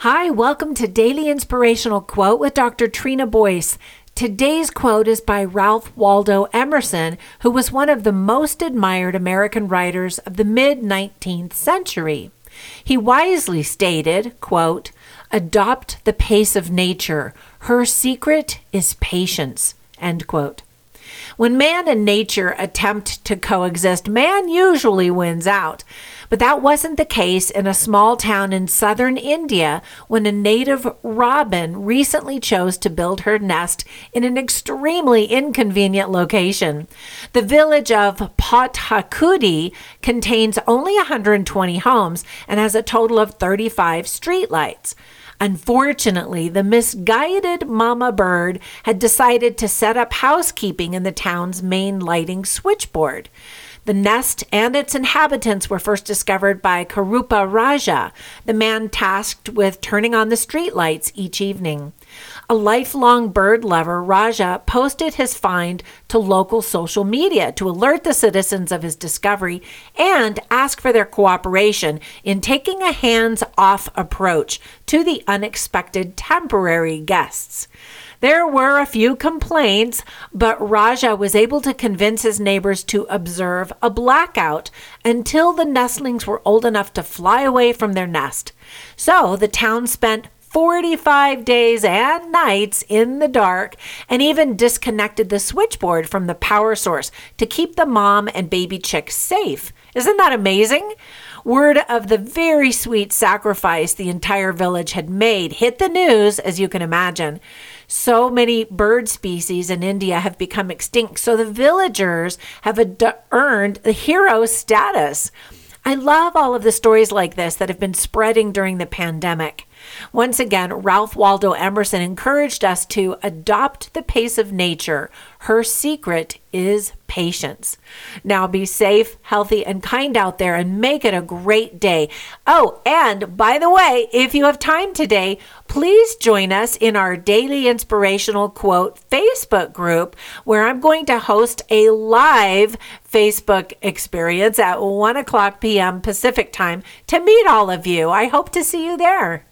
Hi, welcome to Daily Inspirational Quote with Dr. Trina Boyce. Today's quote is by Ralph Waldo Emerson, who was one of the most admired American writers of the mid 19th century. He wisely stated, quote, "Adopt the pace of nature. Her secret is patience." End quote. When man and nature attempt to coexist, man usually wins out. But that wasn't the case in a small town in southern India when a native robin recently chose to build her nest in an extremely inconvenient location. The village of Pathakudi contains only 120 homes and has a total of 35 streetlights. Unfortunately, the misguided mama bird had decided to set up housekeeping in the town's main lighting switchboard. The nest and its inhabitants were first discovered by Karupa Raja, the man tasked with turning on the streetlights each evening. A lifelong bird lover, Raja posted his find to local social media to alert the citizens of his discovery and ask for their cooperation in taking a hands off approach to the unexpected temporary guests. There were a few complaints, but Raja was able to convince his neighbors to observe a blackout until the nestlings were old enough to fly away from their nest. So the town spent 45 days and nights in the dark and even disconnected the switchboard from the power source to keep the mom and baby chicks safe. Isn't that amazing? Word of the very sweet sacrifice the entire village had made hit the news, as you can imagine. So many bird species in India have become extinct, so the villagers have ad- earned the hero status. I love all of the stories like this that have been spreading during the pandemic. Once again, Ralph Waldo Emerson encouraged us to adopt the pace of nature. Her secret is patience. Now be safe, healthy, and kind out there and make it a great day. Oh, and by the way, if you have time today, please join us in our daily inspirational quote Facebook group where I'm going to host a live Facebook experience at 1 o'clock p.m. Pacific time to meet all of you. I hope to see you there.